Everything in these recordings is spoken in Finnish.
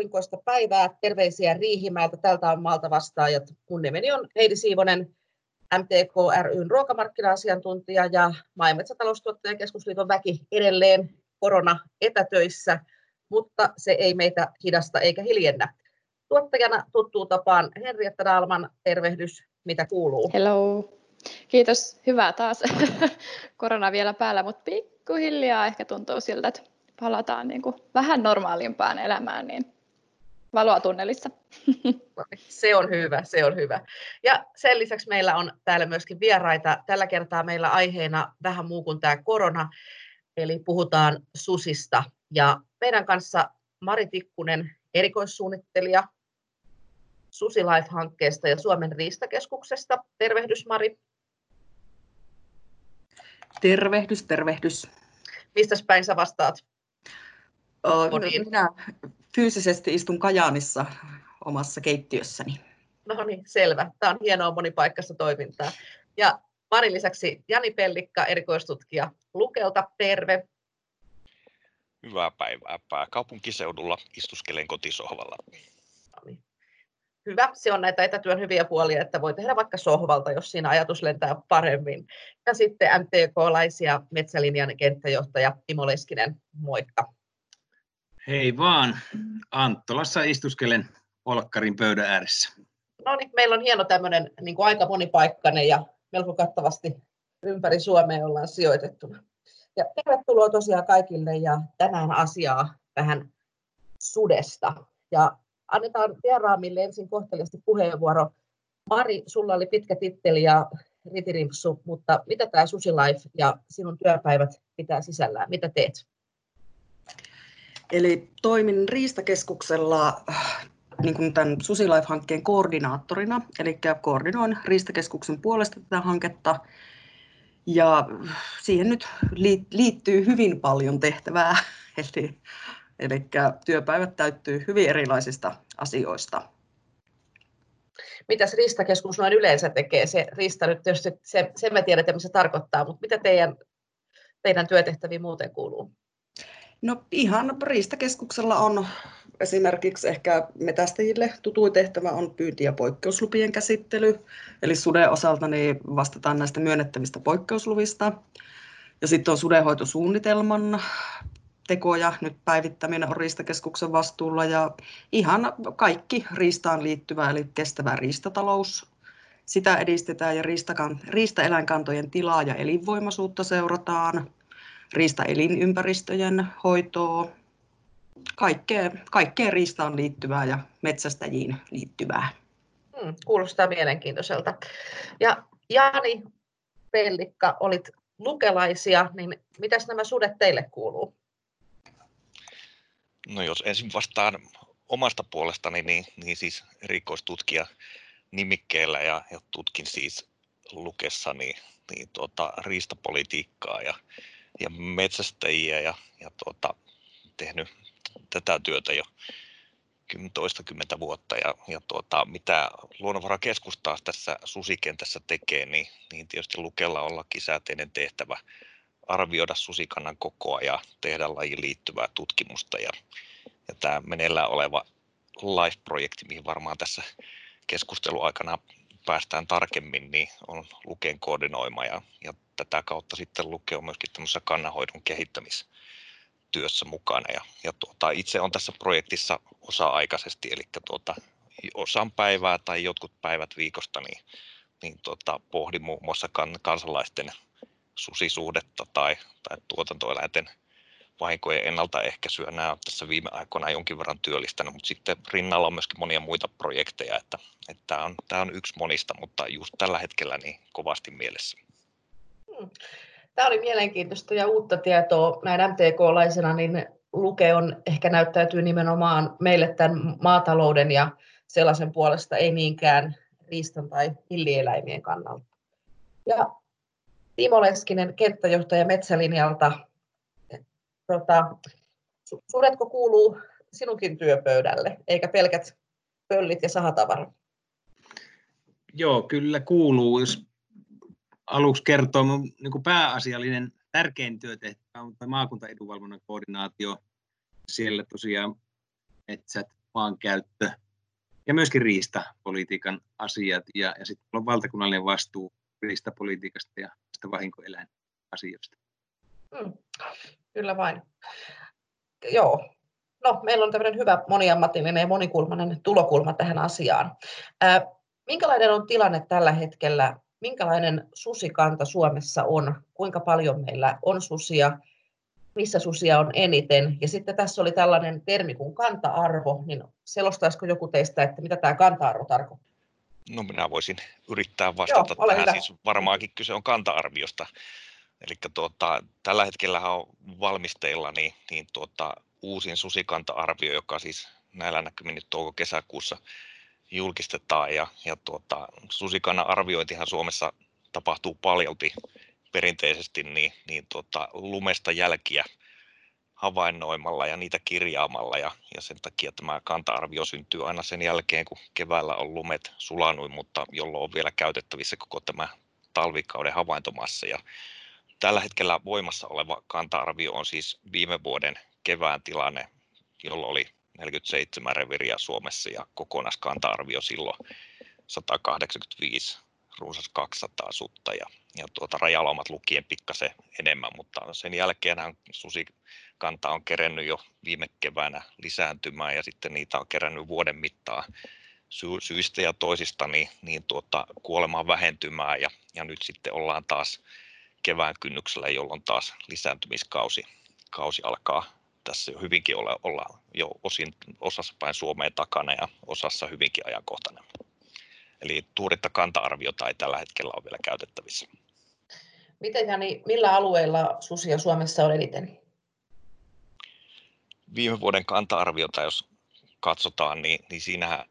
aurinkoista päivää. Terveisiä Riihimäeltä. Tältä on maalta vastaajat. Mun nimeni on Heidi Siivonen, MTK ryn ruokamarkkina-asiantuntija ja maa- ja metsätaloustuottajan keskusliiton väki edelleen korona-etätöissä, mutta se ei meitä hidasta eikä hiljennä. Tuottajana tuttuu tapaan Henrietta Dalman, tervehdys, mitä kuuluu? Hello. Kiitos, hyvää taas. Korona vielä päällä, mutta pikkuhiljaa ehkä tuntuu siltä, että palataan niin kuin vähän normaalimpaan elämään, niin valoa tunnelissa. Se on hyvä, se on hyvä. Ja sen lisäksi meillä on täällä myöskin vieraita. Tällä kertaa meillä aiheena vähän muu kuin tämä korona, eli puhutaan susista. Ja meidän kanssa Mari Tikkunen, erikoissuunnittelija Susi Life-hankkeesta ja Suomen riistakeskuksesta. Tervehdys Mari. Tervehdys, tervehdys. Mistä päin sä vastaat? Minä fyysisesti istun Kajaanissa omassa keittiössäni. No niin, selvä. Tämä on hienoa monipaikkaista toimintaa. Ja Marin lisäksi Jani Pellikka, erikoistutkija Lukelta, terve. Hyvää päivää. Pääkaupunkiseudulla istuskelen kotisohvalla. No niin. Hyvä, se on näitä etätyön hyviä puolia, että voi tehdä vaikka sohvalta, jos siinä ajatus lentää paremmin. Ja sitten MTK-laisia metsälinjan kenttäjohtaja Timo Leskinen, moikka. Hei vaan, Anttolassa istuskelen Olkkarin pöydän ääressä. No niin, meillä on hieno tämmöinen niin kuin aika monipaikkainen ja melko kattavasti ympäri Suomea ollaan sijoitettuna. Ja tervetuloa tosiaan kaikille ja tänään asiaa vähän sudesta. Ja annetaan vieraamille ensin kohteliasti puheenvuoro. Mari, sulla oli pitkä titteli ja ritirimpsu, mutta mitä tämä Susi Life ja sinun työpäivät pitää sisällään? Mitä teet? Eli toimin Riistakeskuksella niin kuin tämän SusiLife-hankkeen koordinaattorina, eli koordinoin Riistakeskuksen puolesta tätä hanketta. Ja siihen nyt liittyy hyvin paljon tehtävää, eli, eli työpäivät täyttyy hyvin erilaisista asioista. Mitäs Riistakeskus noin yleensä tekee? Se Riista nyt tietysti, se, sen me tiedämme, mitä se tarkoittaa, mutta mitä teidän, teidän työtehtäviin muuten kuuluu? No ihan Riistakeskuksella on esimerkiksi ehkä metästäjille tutuin tehtävä on pyynti- ja poikkeuslupien käsittely. Eli suden osalta niin vastataan näistä myönnettävistä poikkeusluvista. Ja sitten on sudenhoitosuunnitelman tekoja, nyt päivittäminen on Riistakeskuksen vastuulla ja ihan kaikki riistaan liittyvä eli kestävä riistatalous. Sitä edistetään ja riistaeläinkantojen tilaa ja elinvoimaisuutta seurataan riistaelinympäristöjen hoitoa, kaikkea, kaikkea riistaan liittyvää ja metsästäjiin liittyvää. Hmm, kuulostaa mielenkiintoiselta. Ja Jani Pellikka, olit lukelaisia, niin mitäs nämä sudet teille kuuluu? No jos ensin vastaan omasta puolestani, niin, niin siis erikoistutkija nimikkeellä ja, ja tutkin siis lukessani niin, niin tuota, riistapolitiikkaa ja ja metsästäjiä ja, ja tuota, tehnyt tätä työtä jo toistakymmentä vuotta. Ja, ja tuota, mitä luonnonvarakeskus taas tässä susikentässä tekee, niin, niin tietysti Lukella on lakisääteinen tehtävä arvioida susikannan kokoa ja tehdä lajiin liittyvää tutkimusta. Ja, ja tämä meneillään oleva LIFE-projekti, mihin varmaan tässä keskusteluaikana päästään tarkemmin, niin on Luken koordinoima ja, ja tätä kautta sitten Luke on myöskin tämmöisessä kannanhoidon kehittämistyössä mukana. Ja, ja tuota, itse on tässä projektissa osa-aikaisesti, eli tuota, osan päivää tai jotkut päivät viikosta, niin, niin tuota, pohdin muun muassa kan, kansalaisten susisuudetta tai, tai tuotantoeläinten vahinkojen ennaltaehkäisyä. Nämä on tässä viime aikoina jonkin verran työllistänyt, mutta sitten rinnalla on myöskin monia muita projekteja, että, että tämä, on, tämä on yksi monista, mutta just tällä hetkellä niin kovasti mielessä. Hmm. Tämä oli mielenkiintoista ja uutta tietoa näin MTK-laisena, niin Luke on ehkä näyttäytyy nimenomaan meille tämän maatalouden ja sellaisen puolesta ei niinkään riistan tai villieläimien kannalta. Ja Timo Leskinen, kenttäjohtaja Metsälinjalta, tota, sudetko kuuluu sinunkin työpöydälle, eikä pelkät pöllit ja sahatavara? Joo, kyllä kuuluu. Jos aluksi kertoo, mun niin kuin pääasiallinen tärkein työtehtävä on maakuntaedunvalvonnan koordinaatio. Siellä tosiaan metsät, maankäyttö ja myöskin riistapolitiikan asiat. Ja, ja sitten on valtakunnallinen vastuu riistapolitiikasta ja vahinkoeläinasioista. Hmm, kyllä vain. Joo, no, meillä on tämmöinen hyvä moniammatillinen ja monikulmainen tulokulma tähän asiaan. Ää, minkälainen on tilanne tällä hetkellä? Minkälainen susikanta Suomessa on? Kuinka paljon meillä on susia? Missä susia on eniten? Ja sitten tässä oli tällainen termi kuin kanta-arvo, niin selostaisiko joku teistä, että mitä tämä kanta-arvo tarkoittaa? No minä voisin yrittää vastata Joo, tähän. Hyvä. Siis varmaankin kyse on kanta-arviosta. Eli tuota, tällä hetkellä on valmisteilla niin, niin tuota, uusin susikanta-arvio, joka siis näillä näkymin nyt touko-kesäkuussa julkistetaan. Ja, ja tuota, susikannan arviointihan Suomessa tapahtuu paljolti perinteisesti niin, niin tuota, lumesta jälkiä havainnoimalla ja niitä kirjaamalla ja, ja sen takia tämä kanta-arvio syntyy aina sen jälkeen, kun keväällä on lumet sulanut, mutta jolloin on vielä käytettävissä koko tämä talvikauden havaintomassa. Ja tällä hetkellä voimassa oleva kanta-arvio on siis viime vuoden kevään tilanne, jolloin oli 47 reviriä Suomessa ja kokonaiskanta-arvio silloin 185, runsas 200 sutta ja, ja tuota, rajalaumat lukien pikkasen enemmän, mutta sen jälkeen susikanta on kerennyt jo viime keväänä lisääntymään ja sitten niitä on kerännyt vuoden mittaan sy- syistä ja toisista niin, niin tuota, kuolemaan vähentymään ja, ja nyt sitten ollaan taas kevään kynnyksellä, jolloin taas lisääntymiskausi kausi alkaa tässä jo hyvinkin olla, olla jo osin, osassa päin Suomeen takana ja osassa hyvinkin ajankohtainen. Eli tuuritta kanta-arviota ei tällä hetkellä ole vielä käytettävissä. Miten Jani, millä alueilla susia Suomessa on eniten? Viime vuoden kanta-arviota, jos katsotaan, niin, niin siinähän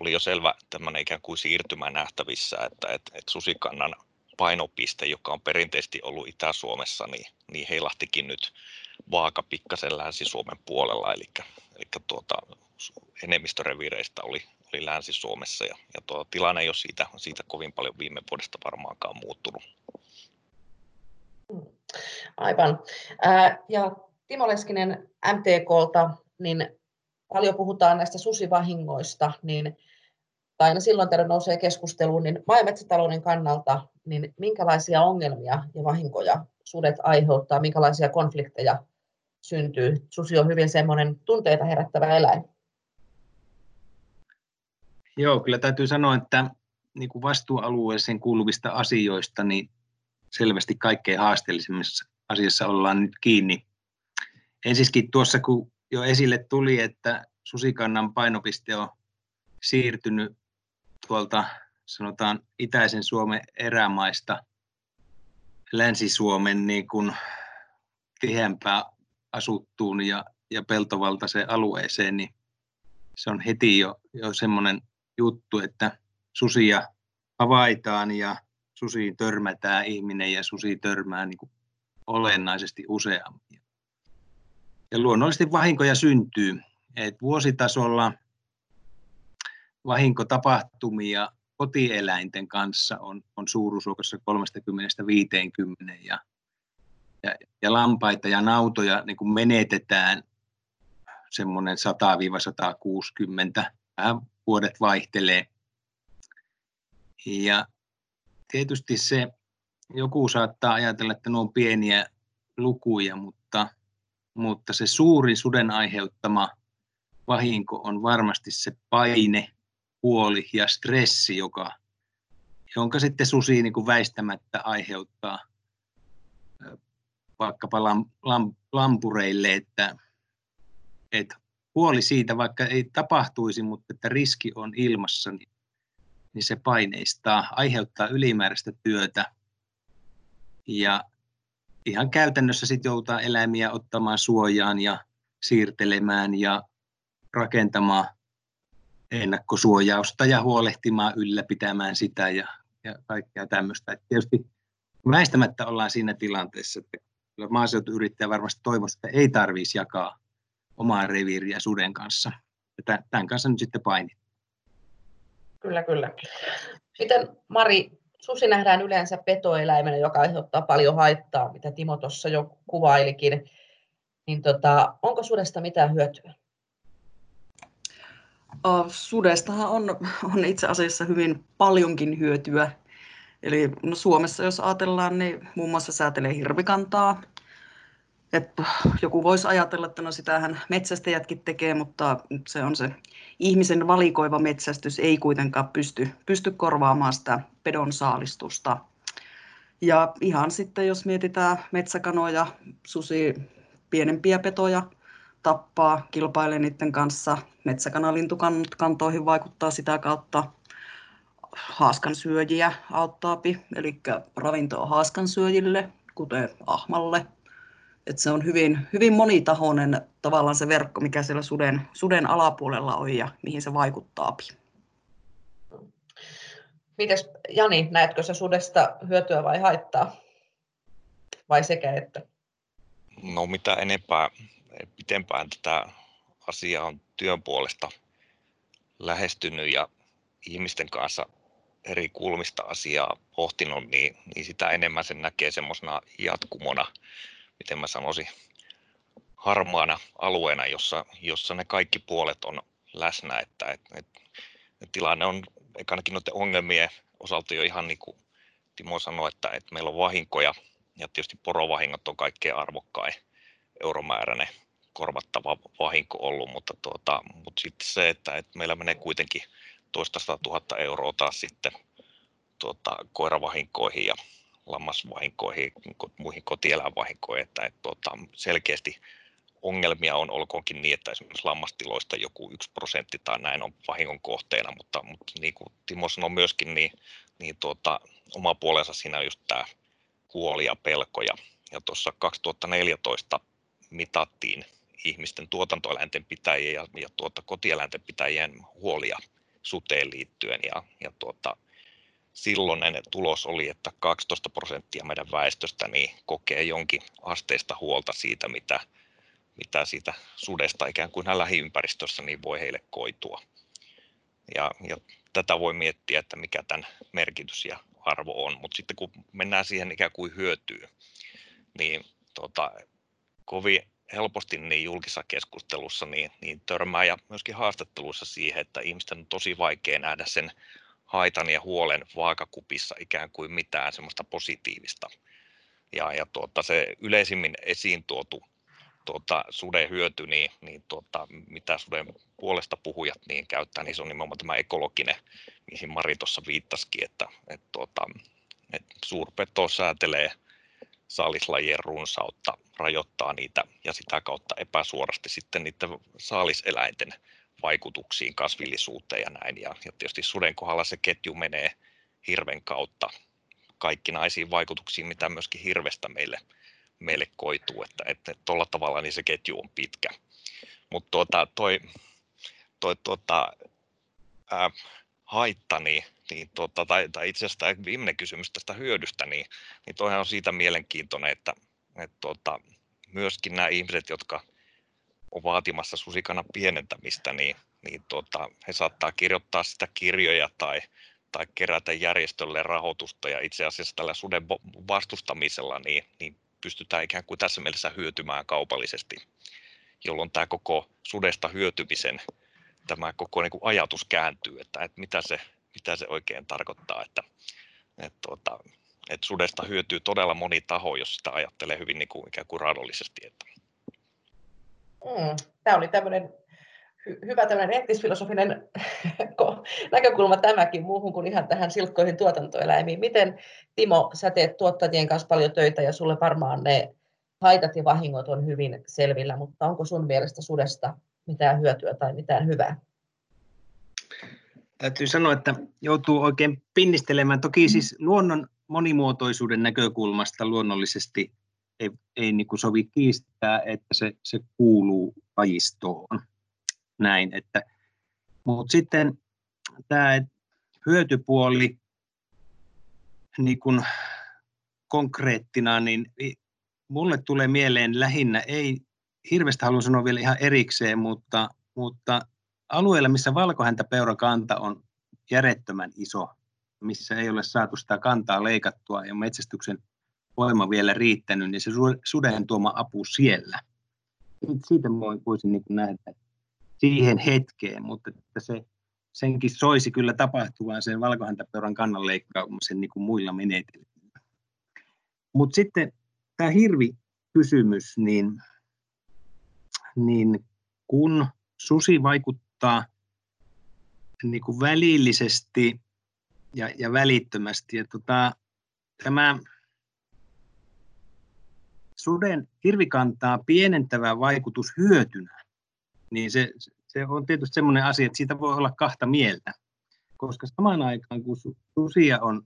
oli jo selvä tämmöinen ikään kuin siirtymä nähtävissä, että, että, että susikannan painopiste, joka on perinteisesti ollut Itä-Suomessa, niin, niin heilahtikin nyt vaaka pikkasen Länsi-Suomen puolella, eli, eli tuota, enemmistöreviireistä oli, oli Länsi-Suomessa ja, ja tuo tilanne ei ole siitä, siitä kovin paljon viime vuodesta varmaankaan muuttunut. Aivan. Ja Timo Leskinen MTKlta, niin paljon puhutaan näistä susivahingoista, niin tai aina silloin tällöin nousee keskusteluun, niin maa- ja metsätalouden kannalta, niin minkälaisia ongelmia ja vahinkoja sudet aiheuttaa, minkälaisia konflikteja syntyy. Susi on hyvin semmoinen tunteita herättävä eläin. Joo, kyllä täytyy sanoa, että niin kuin vastuualueeseen kuuluvista asioista, niin selvästi kaikkein haasteellisimmassa asiassa ollaan nyt kiinni. Ensiskin tuossa, kun jo esille tuli, että susikannan painopiste on siirtynyt tuolta sanotaan itäisen Suomen erämaista Länsi-Suomen niin kuin tiheämpää asuttuun ja, ja peltovaltaiseen alueeseen, niin se on heti jo, jo semmoinen juttu, että susia havaitaan ja susiin törmätään ihminen ja susi törmää niin kuin olennaisesti useammin. Ja luonnollisesti vahinkoja syntyy. Et vuositasolla vahinkotapahtumia kotieläinten kanssa on, on suuruusluokassa 30-50 ja, ja, ja lampaita ja nautoja niin kuin menetetään semmoinen 100-160, vähän vuodet vaihtelee. Ja tietysti se, joku saattaa ajatella, että ne on pieniä lukuja, mutta, mutta se suurin suden aiheuttama vahinko on varmasti se paine, huoli ja stressi, joka, jonka sitten susi niin kuin väistämättä aiheuttaa vaikkapa lam, lam, lampureille, että, että huoli siitä, vaikka ei tapahtuisi, mutta että riski on ilmassa, niin, niin se paineistaa, aiheuttaa ylimääräistä työtä. Ja ihan käytännössä sitten joutaa eläimiä ottamaan suojaan ja siirtelemään ja rakentamaan ennakkosuojausta ja huolehtimaan, ylläpitämään sitä ja, ja kaikkea tämmöistä. Et tietysti väistämättä ollaan siinä tilanteessa, että kyllä maaseutuyrittäjä varmasti toivoisi, että ei tarvitsisi jakaa omaa reviiriä suden kanssa. Ja tämän kanssa nyt sitten paini. Kyllä, kyllä. Miten Mari, susi nähdään yleensä petoeläimenä, joka aiheuttaa paljon haittaa, mitä Timo tuossa jo kuvailikin. Niin tota, onko sudesta mitään hyötyä? Sudestahan on, on itse asiassa hyvin paljonkin hyötyä. Eli no Suomessa, jos ajatellaan, niin muun muassa säätelee hirvikantaa. Et joku voisi ajatella, että no sitähän metsästäjätkin tekee, mutta se on se ihmisen valikoiva metsästys ei kuitenkaan pysty, pysty korvaamaan sitä pedon saalistusta. Ja ihan sitten, jos mietitään metsäkanoja, susi pienempiä petoja tappaa, kilpailee niiden kanssa. Metsäkanalintukantoihin vaikuttaa sitä kautta haaskansyöjiä auttaapi, eli ravintoa haaskansyöjille, kuten ahmalle. Et se on hyvin, hyvin monitahoinen tavallaan se verkko, mikä siellä suden, suden alapuolella on ja mihin se vaikuttaa. Mites Jani, näetkö se sudesta hyötyä vai haittaa? Vai sekä että? No mitä enempää, pitempään tätä asiaa on työn puolesta lähestynyt ja ihmisten kanssa eri kulmista asiaa pohtinut, niin, niin sitä enemmän sen näkee semmoisena jatkumona, miten mä sanoisin, harmaana alueena, jossa, jossa ne kaikki puolet on läsnä, että et, et, et tilanne on ainakin noiden ongelmien osalta jo ihan niin kuin Timo sanoi, että, että meillä on vahinkoja ja tietysti porovahingot on kaikkein arvokkain euromääräinen korvattava vahinko ollut, mutta, tuota, mutta sitten se, että, että meillä menee kuitenkin toista tuhatta euroa taas sitten tuota, koiravahinkoihin ja lammasvahinkoihin, muihin kotieläinvahinkoihin, että, että tuota, selkeästi ongelmia on, olkoonkin niin, että esimerkiksi lammastiloista joku yksi prosentti tai näin on vahingon kohteena, mutta, mutta niin kuin Timo sanoi myöskin, niin, niin tuota, oma puolensa siinä on just tämä huoli ja pelko. Ja, ja tuossa 2014 mitattiin ihmisten tuotantoeläinten pitäjien ja, ja tuota, kotieläinten pitäjien huolia suteen liittyen. Ja, ja tuota, silloinen tulos oli, että 12 prosenttia meidän väestöstä niin kokee jonkin asteista huolta siitä, mitä, mitä siitä sudesta ikään kuin lähiympäristössä niin voi heille koitua. Ja, ja tätä voi miettiä, että mikä tämän merkitys ja arvo on, mutta sitten kun mennään siihen ikään kuin hyötyy, niin tota, kovin helposti niin julkisessa keskustelussa niin, niin törmää ja myöskin haastatteluissa siihen, että ihmisten on tosi vaikea nähdä sen haitan ja huolen vaakakupissa ikään kuin mitään semmoista positiivista. Ja, ja tuota, se yleisimmin esiin tuotu tuota, suden hyöty, niin, niin tuota, mitä suden puolesta puhujat niin käyttää, niin se on nimenomaan tämä ekologinen, mihin Mari tuossa viittasikin, että, että, tuota, että suurpeto säätelee saalislajien runsautta, rajoittaa niitä ja sitä kautta epäsuorasti sitten niiden saaliseläinten vaikutuksiin, kasvillisuuteen ja näin. Ja, ja tietysti suden kohdalla se ketju menee hirven kautta kaikki naisiin vaikutuksiin, mitä myöskin hirvestä meille, meille koituu, että, tuolla tavalla niin se ketju on pitkä. Mutta tuota, toi, toi tuota, ää, haitta, niin, niin tuota, tai, tai itse asiassa tämä viimeinen kysymys tästä hyödystä, niin, niin toihan on siitä mielenkiintoinen, että, että tuota, myöskin nämä ihmiset, jotka on vaatimassa susikanan pienentämistä, niin, niin tuota, he saattaa kirjoittaa sitä kirjoja tai, tai kerätä järjestölle rahoitusta. Ja itse asiassa tällä suden vastustamisella niin, niin pystytään ikään kuin tässä mielessä hyötymään kaupallisesti, jolloin tämä koko sudesta hyötymisen tämä koko niin kuin ajatus kääntyy, että, että mitä, se, mitä se oikein tarkoittaa, että, että, tuota, että sudesta hyötyy todella moni taho, jos sitä ajattelee hyvin niin kuin ikään kuin raadollisesti. Että. Mm, tämä oli tämmöinen hy- hyvä tämmöinen eettisfilosofinen näkökulma tämäkin muuhun kuin ihan tähän silkkoihin tuotantoeläimiin. Miten Timo, sä teet tuottajien kanssa paljon töitä ja sulle varmaan ne haitat ja vahingot on hyvin selvillä, mutta onko sun mielestä sudesta mitään hyötyä tai mitään hyvää? Täytyy sanoa, että joutuu oikein pinnistelemään. Toki siis luonnon monimuotoisuuden näkökulmasta luonnollisesti ei, ei niin kuin sovi kiistää, että se, se kuuluu lajistoon. Näin, että, mutta sitten tämä hyötypuoli niin kuin konkreettina, niin mulle tulee mieleen lähinnä, ei hirveästi haluan sanoa vielä ihan erikseen, mutta, mutta alueella, missä valkohäntäpeurakanta on järjettömän iso, missä ei ole saatu sitä kantaa leikattua ja metsästyksen voima vielä riittänyt, niin se suden tuoma apu siellä. Siitä voisin niin nähdä, siihen hetkeen, mutta että se, senkin soisi kyllä tapahtuvan sen valkohäntäpeuran kannanleikkaamisen niin kuin muilla menetelmillä. Mutta sitten tämä hirvikysymys, niin, niin kun susi vaikuttaa niin kuin välillisesti ja, ja välittömästi, ja tota, tämä suden hirvikantaa pienentävä vaikutus hyötynä, niin se, se on tietysti sellainen asia, että siitä voi olla kahta mieltä. Koska samaan aikaan, kun susia on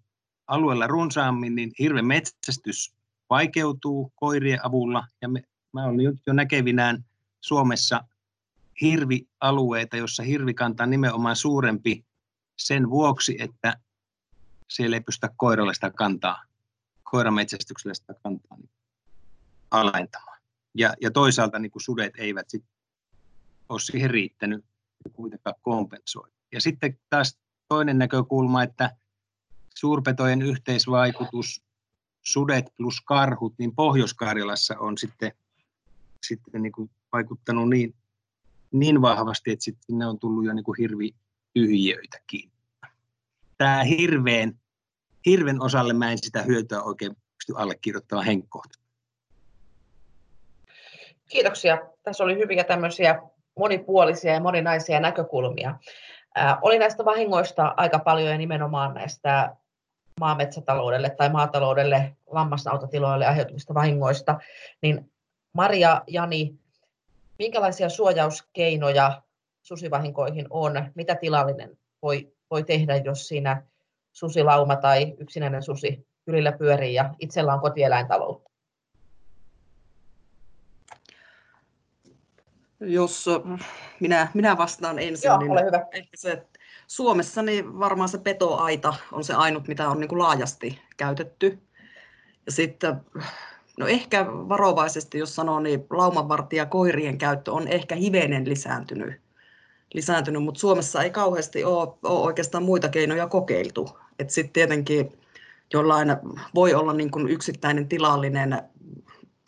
alueella runsaammin, niin hirven metsästys vaikeutuu koirien avulla. Ja me, mä olen jo näkevinään Suomessa hirvialueita, jossa hirvikanta on nimenomaan suurempi sen vuoksi, että siellä ei pystytä koiralle sitä kantaa, koirametsästyksellä sitä kantaa niin alentamaan. Ja, ja toisaalta niin kuin sudet eivät sit ole siihen riittänyt kuitenkaan kompensoi. Ja sitten taas toinen näkökulma, että suurpetojen yhteisvaikutus, sudet plus karhut, niin Pohjois-Karjalassa on sitten, sitten niin kuin vaikuttanut niin, niin vahvasti, että sitten ne on tullut jo niin kuin hirviyhjiöitäkin. Tämä hirveän, hirven osalle mä en sitä hyötyä oikein pysty allekirjoittamaan henkkohtaisesti. Kiitoksia. Tässä oli hyviä tämmöisiä monipuolisia ja moninaisia näkökulmia. Ää, oli näistä vahingoista aika paljon ja nimenomaan näistä maametsätaloudelle tai maataloudelle, lammasnautatiloille aiheutuvista vahingoista, niin Maria, Jani, minkälaisia suojauskeinoja susivahinkoihin on? Mitä tilallinen voi, voi tehdä, jos siinä susilauma tai yksinäinen susi kylillä pyörii ja itsellä on kotieläintaloutta? Jos minä, minä vastaan ensin, Joo, niin ole hyvä. ehkä se, Suomessa niin varmaan se petoaita on se ainut, mitä on niin kuin laajasti käytetty. Ja sitten, no ehkä varovaisesti, jos sanoo, niin laumanvartija koirien käyttö on ehkä hivenen lisääntynyt, lisääntynyt mutta Suomessa ei kauheasti ole, ole oikeastaan muita keinoja kokeiltu. Sitten tietenkin jollain voi olla niin kuin yksittäinen tilallinen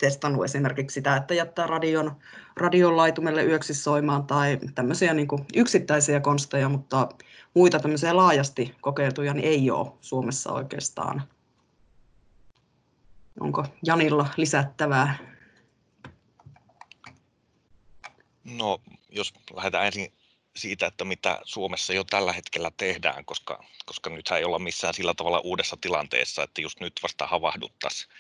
testannut esimerkiksi sitä, että jättää radion, radion laitumelle yöksi soimaan tai tämmöisiä niin kuin yksittäisiä konsteja, mutta muita tämmöisiä laajasti kokeiltuja niin ei ole Suomessa oikeastaan. Onko Janilla lisättävää? No, jos lähdetään ensin siitä, että mitä Suomessa jo tällä hetkellä tehdään, koska, koska nythän ei olla missään sillä tavalla uudessa tilanteessa, että just nyt vasta havahduttaisiin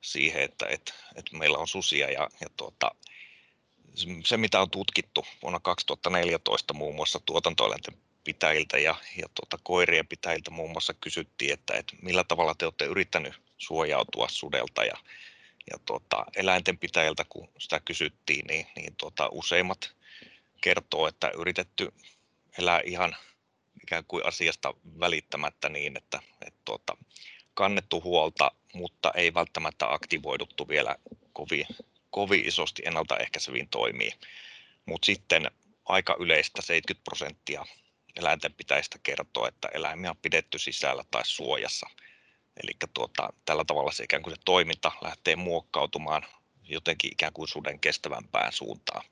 siihen, että, että, että meillä on susia ja, ja tuota, se, mitä on tutkittu vuonna 2014 muun muassa tuotantoeläinten pitäjiltä ja, ja tuota, koirien pitäjiltä muun muassa kysyttiin, että, että millä tavalla te olette yrittänyt suojautua sudelta ja, ja tuota, eläinten pitäjiltä, kun sitä kysyttiin, niin, niin tuota, useimmat kertoo, että yritetty elää ihan ikään kuin asiasta välittämättä niin, että, että tuota, kannettu huolta, mutta ei välttämättä aktivoiduttu vielä kovin, kovin isosti ennaltaehkäiseviin toimiin. Mutta sitten aika yleistä 70 prosenttia eläintenpitäjistä kertoo, että eläimiä on pidetty sisällä tai suojassa. Eli tuota, tällä tavalla se ikään kuin se toiminta lähtee muokkautumaan jotenkin ikään kuin suden kestävämpään suuntaan.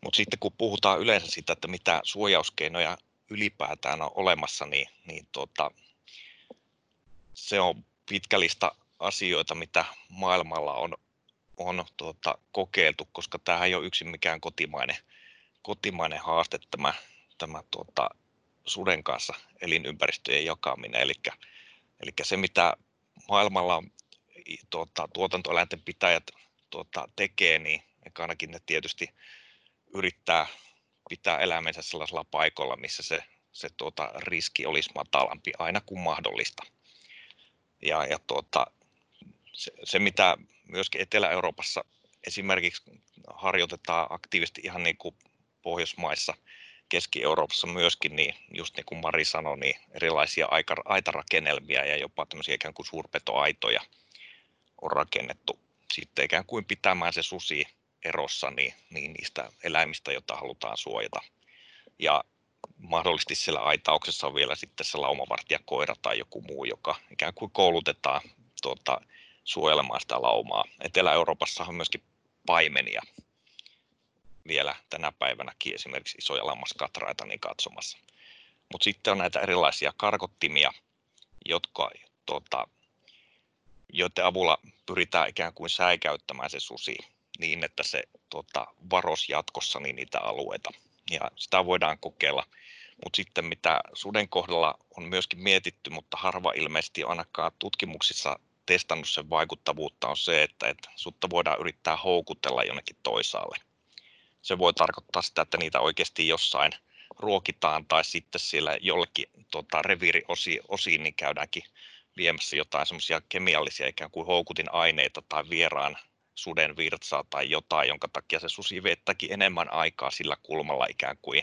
Mutta sitten kun puhutaan yleensä siitä, että mitä suojauskeinoja ylipäätään on olemassa, niin, niin tuota, se on pitkä lista asioita, mitä maailmalla on, on tuota, kokeiltu, koska tämähän ei ole yksin mikään kotimainen, kotimainen haaste tämä, tämä tuota, suden kanssa elinympäristöjen jakaminen. Eli, eli se, mitä maailmalla tuota, tuotantoeläinten pitäjät tuota, tekee, niin ainakin ne tietysti yrittää pitää eläimensä sellaisella paikalla, missä se, se tuota, riski olisi matalampi aina kuin mahdollista. Ja, ja tuota, se, se, mitä myöskin Etelä-Euroopassa esimerkiksi harjoitetaan aktiivisesti ihan niin kuin Pohjoismaissa, Keski-Euroopassa myöskin, niin just niin kuin Mari sanoi, niin erilaisia aitarakennelmia ja jopa tämmöisiä ikään kuin suurpetoaitoja on rakennettu sitten ikään kuin pitämään se susi erossa niin, niin niistä eläimistä, joita halutaan suojata. Ja mahdollisesti siellä aitauksessa on vielä sitten se laumavartijakoira tai joku muu, joka ikään kuin koulutetaan tuota, suojelemaan sitä laumaa. Etelä-Euroopassa on myöskin paimenia, vielä tänä päivänäkin esimerkiksi isoja lammaskatraita niin katsomassa. Mutta sitten on näitä erilaisia karkottimia, jotka, tota, joiden avulla pyritään ikään kuin säikäyttämään se susi niin, että se tota, varos jatkossa niin niitä alueita. Ja sitä voidaan kokeilla. Mutta sitten mitä suden kohdalla on myöskin mietitty, mutta harva ilmeisesti ainakaan tutkimuksissa testannut sen vaikuttavuutta, on se, että, että sutta voidaan yrittää houkutella jonnekin toisaalle. Se voi tarkoittaa sitä, että niitä oikeasti jossain ruokitaan tai sitten siellä jollekin tota, reviiriosiin niin käydäänkin viemässä jotain semmoisia kemiallisia ikään kuin houkutin aineita tai vieraan suden virtsaa tai jotain, jonka takia se susi viettäkin enemmän aikaa sillä kulmalla ikään kuin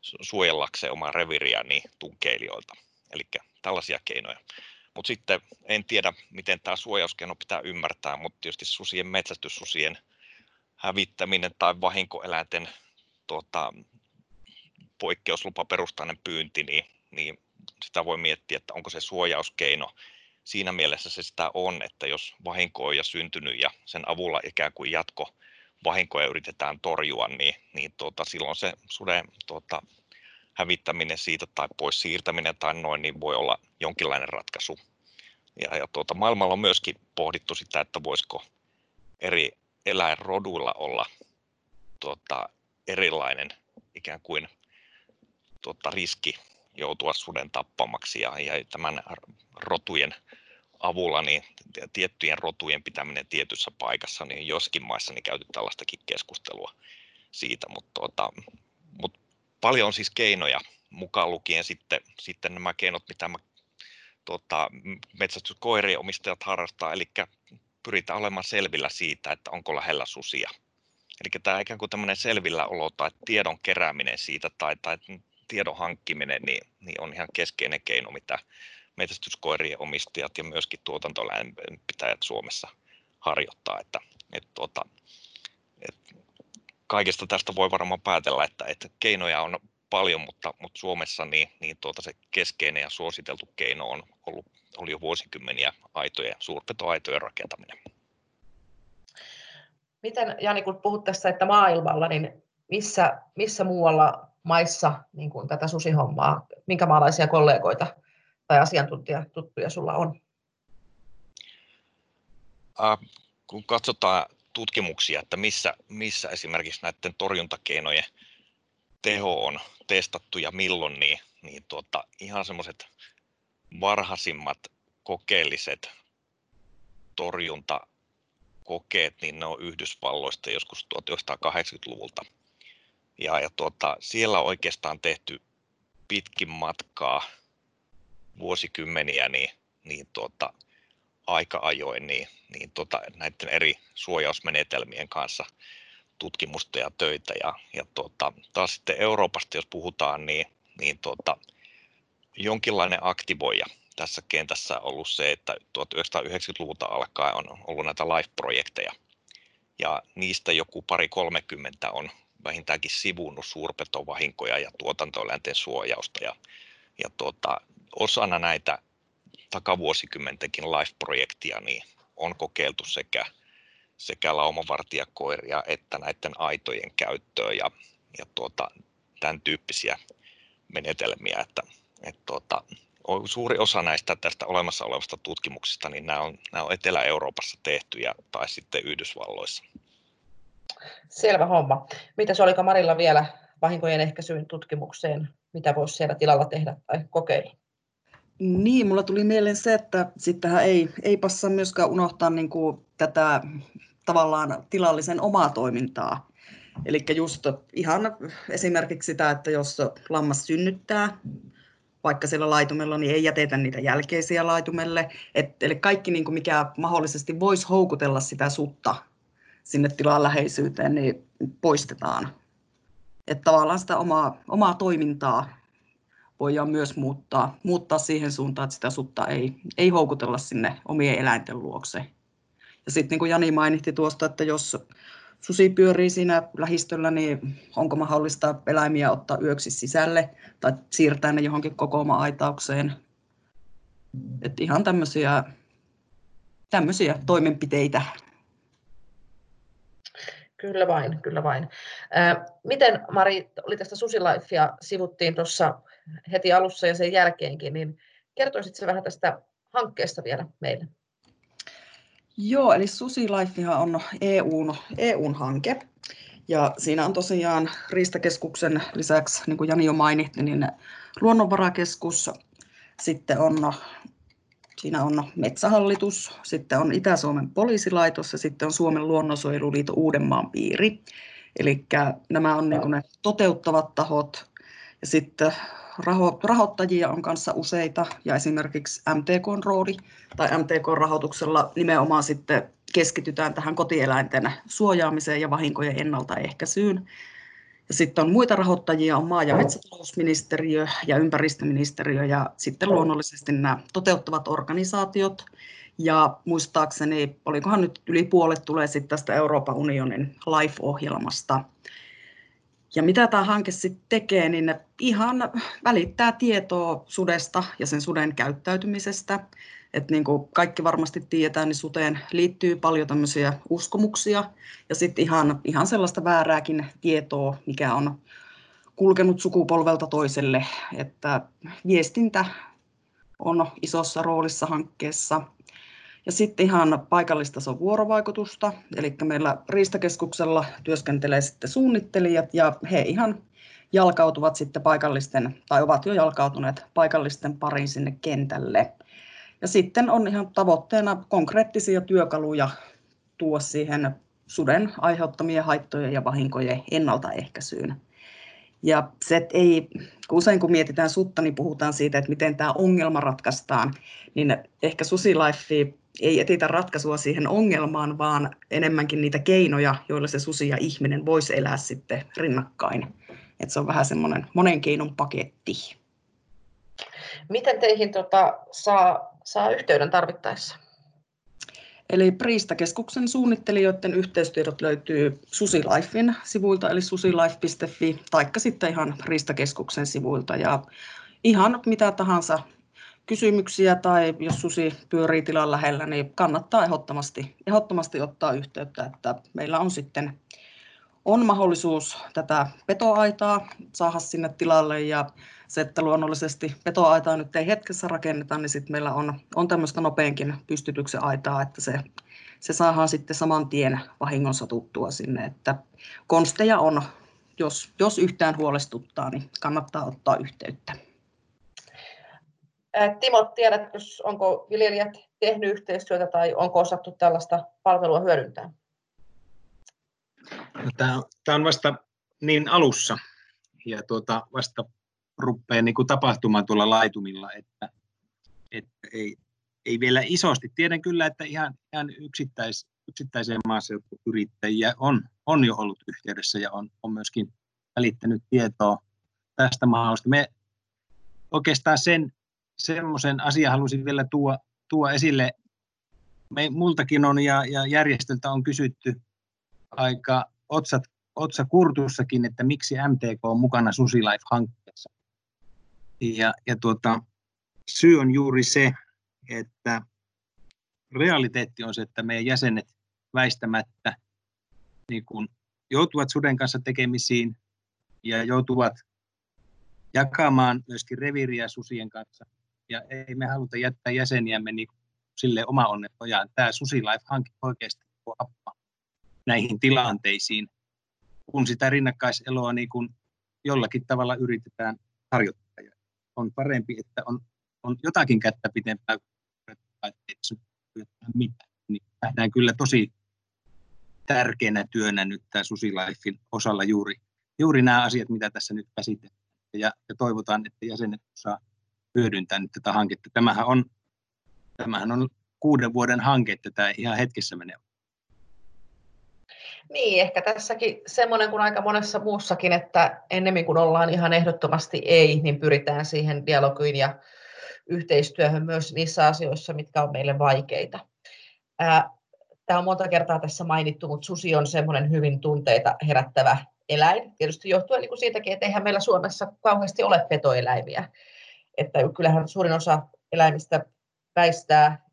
suojellakseen omaa reviriä niin tunkeilijoilta. Eli tällaisia keinoja. Mutta sitten en tiedä, miten tämä suojauskeino pitää ymmärtää, mutta tietysti susien metsästyssusien hävittäminen tai vahinkoeläinten tuota, poikkeuslupaperustainen pyynti, niin, niin sitä voi miettiä, että onko se suojauskeino. Siinä mielessä se sitä on, että jos vahinko on jo syntynyt ja sen avulla ikään kuin jatko vahinkoja yritetään torjua, niin, niin tuota, silloin se suden tuota, hävittäminen siitä tai pois siirtäminen tai noin, niin voi olla jonkinlainen ratkaisu. Ja, ja tuota, maailmalla on myöskin pohdittu sitä, että voisiko eri eläinroduilla olla tuota, erilainen ikään kuin tuota, riski joutua suden tappamaksi ja, ja tämän rotujen avulla niin tiettyjen rotujen pitäminen tietyssä paikassa, niin joskin maissa niin käyty tällaistakin keskustelua siitä, mutta, tuota, mutta paljon on siis keinoja, mukaan lukien sitten, sitten nämä keinot, mitä mä, tuota, metsästyskoirien omistajat harrastaa, eli pyritään olemaan selvillä siitä, että onko lähellä susia. Eli tämä ikään kuin tämmöinen selvillä olo tai tiedon kerääminen siitä tai, tai tiedon hankkiminen niin, niin on ihan keskeinen keino, mitä metsästyskoirien omistajat ja myöskin tuotantoläinpitäjät Suomessa harjoittaa. Että, että, tuota, että kaikesta tästä voi varmaan päätellä, että, että keinoja on paljon, mutta, mutta Suomessa niin, niin tuota se keskeinen ja suositeltu keino on ollut, oli jo vuosikymmeniä aitojen, suurpetoaitojen rakentaminen. Miten, Jani, kun puhut tässä, että maailmalla, niin missä, missä muualla maissa niin kuin tätä susihommaa, minkä maalaisia kollegoita tai asiantuntijatuttuja sulla on? Äh, kun katsotaan tutkimuksia, että missä, missä esimerkiksi näiden torjuntakeinojen teho on testattu ja milloin, niin, niin tuota, ihan semmoiset varhaisimmat kokeelliset torjuntakokeet, niin ne on Yhdysvalloista joskus 1980-luvulta. Ja, ja tuota, siellä on oikeastaan tehty pitkin matkaa vuosikymmeniä niin, niin tuota, aika ajoin niin, niin tuota, näiden eri suojausmenetelmien kanssa tutkimusta ja töitä. Ja, ja tuota, taas sitten Euroopasta, jos puhutaan, niin, niin tuota, jonkinlainen aktivoija tässä kentässä on ollut se, että 1990-luvulta alkaen on ollut näitä live-projekteja. Ja niistä joku pari 30 on vähintäänkin sivunnut suurpetovahinkoja ja tuotantoeläinten suojausta. Ja, ja tuota, osana näitä takavuosikymmentenkin LIFE-projektia niin on kokeiltu sekä, sekä laumavartijakoiria että näiden aitojen käyttöä ja, ja tuota, tämän tyyppisiä menetelmiä, että, että tuota, suuri osa näistä tästä olemassa olevasta tutkimuksista, niin nämä on, nämä on Etelä-Euroopassa tehtyjä tai sitten Yhdysvalloissa. Selvä homma. Mitä se oliko Marilla vielä vahinkojen ehkäisyyn tutkimukseen? Mitä voisi siellä tilalla tehdä tai kokeilla? Niin, mulla tuli mieleen se, että sittenhän ei, ei passa myöskään unohtaa niin kuin tätä tavallaan tilallisen omaa toimintaa. Eli just ihan esimerkiksi sitä, että jos lammas synnyttää, vaikka siellä laitumella, niin ei jätetä niitä jälkeisiä laitumelle. Et, eli kaikki, niin kuin mikä mahdollisesti voisi houkutella sitä sutta sinne tilan läheisyyteen, niin poistetaan. Että tavallaan sitä omaa, omaa toimintaa voidaan myös muuttaa, muuttaa siihen suuntaan, että sitä sutta ei, ei houkutella sinne omien eläinten luokse. Ja sitten niin kuin Jani mainitti tuosta, että jos susi pyörii siinä lähistöllä, niin onko mahdollista eläimiä ottaa yöksi sisälle tai siirtää ne johonkin kokooma-aitaukseen. Että ihan tämmöisiä, tämmöisiä toimenpiteitä Kyllä vain, kyllä vain. Miten Mari, oli tästä Susilifea sivuttiin tuossa heti alussa ja sen jälkeenkin, niin kertoisitko vähän tästä hankkeesta vielä meille? Joo, eli Susilifehan on EUn, EUn hanke. Ja siinä on tosiaan Riistakeskuksen lisäksi, niin kuin Jani jo mainitti, niin luonnonvarakeskus, sitten on, siinä on Metsähallitus, sitten on Itä-Suomen poliisilaitos ja sitten on Suomen luonnonsuojeluliito Uudenmaan piiri. Eli nämä on niin ne toteuttavat tahot ja sitten raho, rahoittajia on kanssa useita ja esimerkiksi MTKn rooli tai MTK-rahoituksella nimenomaan sitten keskitytään tähän kotieläinten suojaamiseen ja vahinkojen ennaltaehkäisyyn. Ja sitten on muita rahoittajia, on maa- ja metsätalousministeriö ja ympäristöministeriö ja sitten luonnollisesti nämä toteuttavat organisaatiot. Ja muistaakseni, olikohan nyt yli puolet tulee sitten tästä Euroopan unionin LIFE-ohjelmasta. Ja mitä tämä hanke sitten tekee, niin ihan välittää tietoa sudesta ja sen suden käyttäytymisestä. Et niin kuin kaikki varmasti tiedetään, niin suteen liittyy paljon tämmöisiä uskomuksia ja sitten ihan, ihan sellaista väärääkin tietoa, mikä on kulkenut sukupolvelta toiselle. Että viestintä on isossa roolissa hankkeessa. Ja sitten ihan paikallistason vuorovaikutusta, eli meillä Riistakeskuksella työskentelee sitten suunnittelijat ja he ihan jalkautuvat sitten paikallisten, tai ovat jo jalkautuneet paikallisten pariin sinne kentälle. Ja sitten on ihan tavoitteena konkreettisia työkaluja tuo siihen suden aiheuttamien haittojen ja vahinkojen ennaltaehkäisyyn. Ja se, ei, usein kun mietitään sutta, niin puhutaan siitä, että miten tämä ongelma ratkaistaan, niin ehkä SusiLife ei etitä ratkaisua siihen ongelmaan, vaan enemmänkin niitä keinoja, joilla se susi ja ihminen voisi elää sitten rinnakkain. Et se on vähän semmoinen monen keinon paketti. Miten teihin tota, saa, saa yhteyden tarvittaessa? Eli Priistakeskuksen suunnittelijoiden yhteystiedot löytyy SusiLifein sivuilta, eli susilife.fi, taikka sitten ihan Riistakeskuksen sivuilta. Ja ihan mitä tahansa kysymyksiä tai jos susi pyörii tilan lähellä, niin kannattaa ehdottomasti, ehdottomasti ottaa yhteyttä, että meillä on sitten on mahdollisuus tätä petoaitaa saada sinne tilalle ja se, että luonnollisesti petoaitaa nyt ei hetkessä rakenneta, niin sitten meillä on, on tämmöistä nopeinkin pystytyksen aitaa, että se, se saadaan sitten saman tien vahingon satuttua sinne, että konsteja on, jos, jos yhtään huolestuttaa, niin kannattaa ottaa yhteyttä. Timo, tiedätkö, onko viljelijät tehnyt yhteistyötä tai onko osattu tällaista palvelua hyödyntää? No, tämä, on, vasta niin alussa ja tuota, vasta rupeaa niin kuin tapahtumaan tuolla laitumilla, että, että ei, ei vielä isosti. Tiedän kyllä, että ihan, ihan yksittäis, yksittäisiä maaseutuyrittäjiä on, on jo ollut yhteydessä ja on, on myöskin välittänyt tietoa tästä mahdollista. Me oikeastaan sen semmoisen asian halusin vielä tuoda, tuoda esille. Me, multakin on ja, ja järjestöltä on kysytty aika otsat, otsa kurtussakin, että miksi MTK on mukana SusiLife-hankkeessa. Ja, ja tuota, syy on juuri se, että realiteetti on se, että meidän jäsenet väistämättä niin kun joutuvat suden kanssa tekemisiin ja joutuvat jakamaan myöskin reviiriä susien kanssa. Ja ei me haluta jättää jäseniämme niin sille oma onnettojaan. Tämä SusiLife-hanke oikeasti tuo apua näihin tilanteisiin, kun sitä rinnakkaiseloa niin kun jollakin tavalla yritetään harjoittaa. On parempi, että on, on jotakin kättä pitempää, ei mitään. Niin nähdään kyllä tosi tärkeänä työnä nyt tämä SusiLifein osalla juuri, juuri nämä asiat, mitä tässä nyt käsitellään. Ja, ja toivotaan, että jäsenet saa hyödyntää nyt tätä hanketta. Tämähän on, tämähän on kuuden vuoden hanke, että tämä ihan hetkessä menee niin, ehkä tässäkin semmoinen kuin aika monessa muussakin, että ennemmin kuin ollaan ihan ehdottomasti ei, niin pyritään siihen dialogiin ja yhteistyöhön myös niissä asioissa, mitkä on meille vaikeita. Tämä on monta kertaa tässä mainittu, mutta susi on semmoinen hyvin tunteita herättävä eläin. Tietysti johtuen niin kuin siitäkin, että eihän meillä Suomessa kauheasti ole petoeläimiä. Että kyllähän suurin osa eläimistä väistää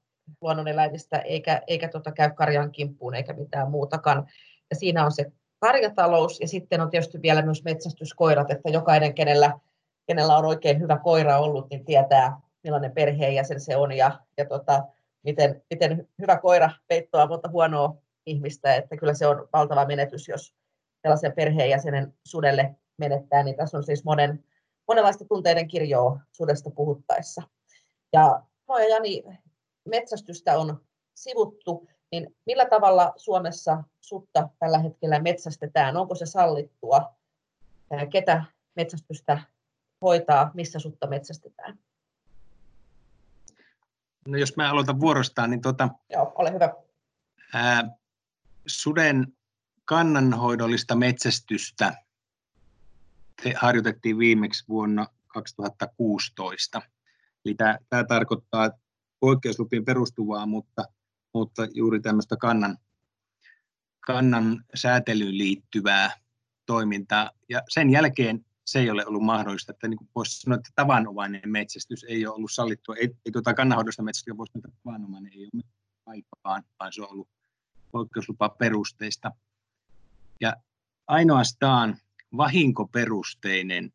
luonnoneläimistä eikä, eikä tota käy karjan kimppuun eikä mitään muutakaan. Ja siinä on se karjatalous ja sitten on tietysti vielä myös metsästyskoirat, että jokainen, kenellä, kenellä on oikein hyvä koira ollut, niin tietää, millainen perheenjäsen se on ja, ja tota, miten, miten hyvä koira peittoa monta huonoa ihmistä, että kyllä se on valtava menetys, jos sellaisen perheenjäsenen sudelle menettää, niin tässä on siis monen, monenlaista tunteiden kirjoa sudesta puhuttaessa. Ja ja Jani, metsästystä on sivuttu, niin millä tavalla Suomessa sutta tällä hetkellä metsästetään? Onko se sallittua? Ketä metsästystä hoitaa, missä sutta metsästetään? No jos mä aloitan vuorostaan, niin tuota, Joo, ole hyvä. Ää, suden kannanhoidollista metsästystä te harjoitettiin viimeksi vuonna 2016. Eli tämä, tämä tarkoittaa poikkeuslupien perustuvaa, mutta, mutta juuri tämmöistä kannan, kannan säätelyyn liittyvää toimintaa. Ja sen jälkeen se ei ole ollut mahdollista, että niin kuin voisi sanoa, että tavanomainen metsästys ei ole ollut sallittua. Ei, ei tuota kannanhoidosta metsästystä voisi sanoa, että tavanomainen ei ole aikaan, vaan se on ollut poikkeuslupa perusteista. Ja ainoastaan vahinkoperusteinen